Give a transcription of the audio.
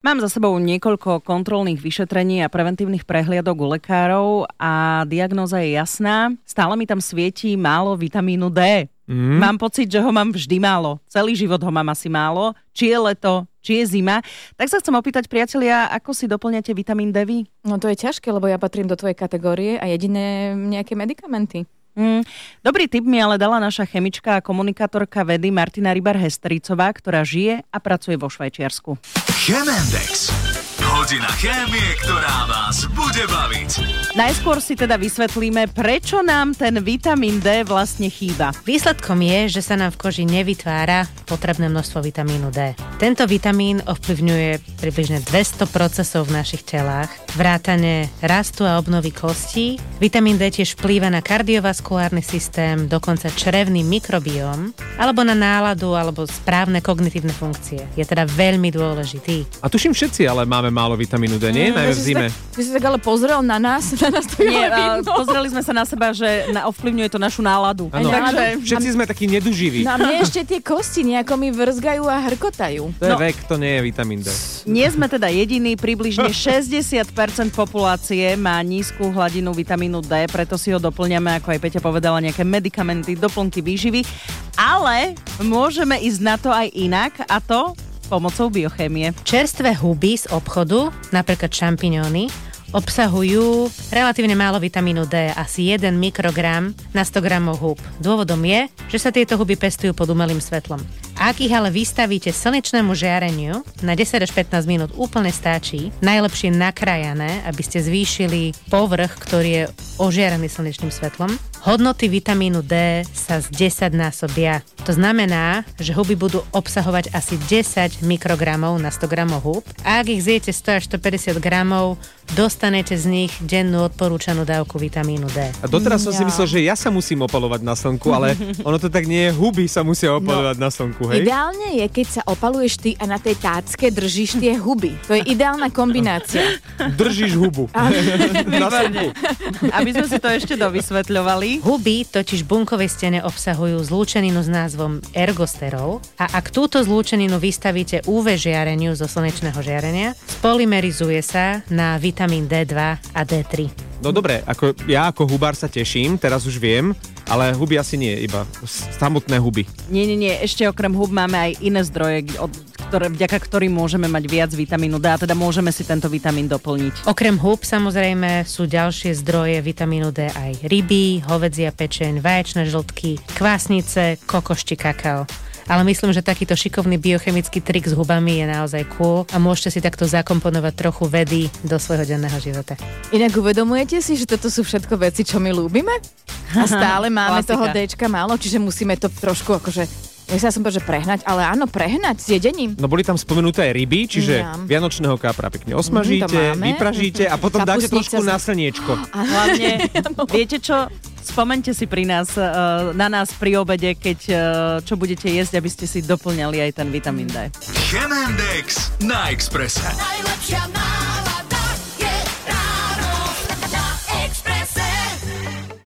Mám za sebou niekoľko kontrolných vyšetrení a preventívnych prehliadok u lekárov a diagnóza je jasná. Stále mi tam svietí málo vitamínu D. Mm. Mám pocit, že ho mám vždy málo. Celý život ho mám asi málo. Či je leto, či je zima. Tak sa chcem opýtať, priatelia, ako si doplňate vitamín D vy? No to je ťažké, lebo ja patrím do tvojej kategórie a jediné nejaké medikamenty. Mm, dobrý tip mi ale dala naša chemička a komunikátorka vedy Martina Rybar-Hestricová, ktorá žije a pracuje vo Švajčiarsku. Chemendex. Hodina chémie, ktorá vás bude baviť. Najskôr si teda vysvetlíme, prečo nám ten vitamín D vlastne chýba. Výsledkom je, že sa nám v koži nevytvára potrebné množstvo vitamínu D. Tento vitamín ovplyvňuje približne 200 procesov v našich telách, vrátane rastu a obnovy kostí. Vitamín D tiež vplýva na kardiovaskulárny systém, dokonca črevný mikrobióm, alebo na náladu alebo správne kognitívne funkcie. Je teda veľmi dôležitý. A tuším všetci, ale máme málo vitamínu D, nie? Mm, Najmä v zime. Ty si tak ale pozrel na nás, na nás to Nie, uh, pozreli sme sa na seba, že na, ovplyvňuje to našu náladu. Ano, Takže, všetci sme takí neduživí. Na mne ešte tie kosti nejako mi vrzgajú a hrkotajú. To je no. vek, to nie je vitamín D. Nie sme teda jediní, približne 60% populácie má nízku hladinu vitamínu D, preto si ho doplňame, ako aj Peťa povedala, nejaké medikamenty, doplnky výživy. Ale môžeme ísť na to aj inak a to pomocou biochémie. Čerstvé huby z obchodu, napríklad šampiňóny, obsahujú relatívne málo vitamínu D, asi 1 mikrogram na 100 gramov hub. Dôvodom je, že sa tieto huby pestujú pod umelým svetlom. Ak ich ale vystavíte slnečnému žiareniu, na 10 až 15 minút úplne stačí, najlepšie nakrájané, aby ste zvýšili povrch, ktorý je ožiarený slnečným svetlom. Hodnoty vitamínu D sa z 10 násobia. To znamená, že huby budú obsahovať asi 10 mikrogramov na 100 gramov hub. A ak ich zjete 100 až 150 gramov, dostanete z nich dennú odporúčanú dávku vitamínu D. A doteraz som ja. si myslel, že ja sa musím opalovať na slnku, ale ono to tak nie je, huby sa musia opalovať no. na slnku hej? Ideálne je, keď sa opaluješ ty a na tej tácke držíš tie huby. To je ideálna kombinácia. Držíš hubu. na Aby sme si to ešte dovysvetľovali. Huby totiž bunkovej stene obsahujú zlúčeninu s názvom ergosterol a ak túto zlúčeninu vystavíte UV žiareniu zo slnečného žiarenia, spolymerizuje sa na vitamín D2 a D3. No dobre, ako ja ako hubár sa teším, teraz už viem, ale huby asi nie, iba samotné huby. Nie, nie, nie, ešte okrem hub máme aj iné zdroje, od, ktoré, vďaka ktorým môžeme mať viac vitamínu D a teda môžeme si tento vitamín doplniť. Okrem hub samozrejme sú ďalšie zdroje vitamínu D aj ryby, hovedzia pečeň, vaječné žltky, kvásnice, kokošti kakao ale myslím, že takýto šikovný biochemický trik s hubami je naozaj cool a môžete si takto zakomponovať trochu vedy do svojho denného života. Inak uvedomujete si, že toto sú všetko veci, čo my ľúbime? A stále máme Klasika. toho Dčka málo, čiže musíme to trošku akože ja som povedal, že prehnať, ale áno, prehnať s jedením. No boli tam spomenuté aj ryby, čiže ja. vianočného kapra pekne osmažíte, mm, vypražíte a potom dáte trošku na slniečko. A hlavne, viete čo, Spomente si pri nás, eh, na nás pri obede, keď eh, čo budete jesť, aby ste si doplňali aj ten vitamín D. Chemendex na Expresse. Najlepšia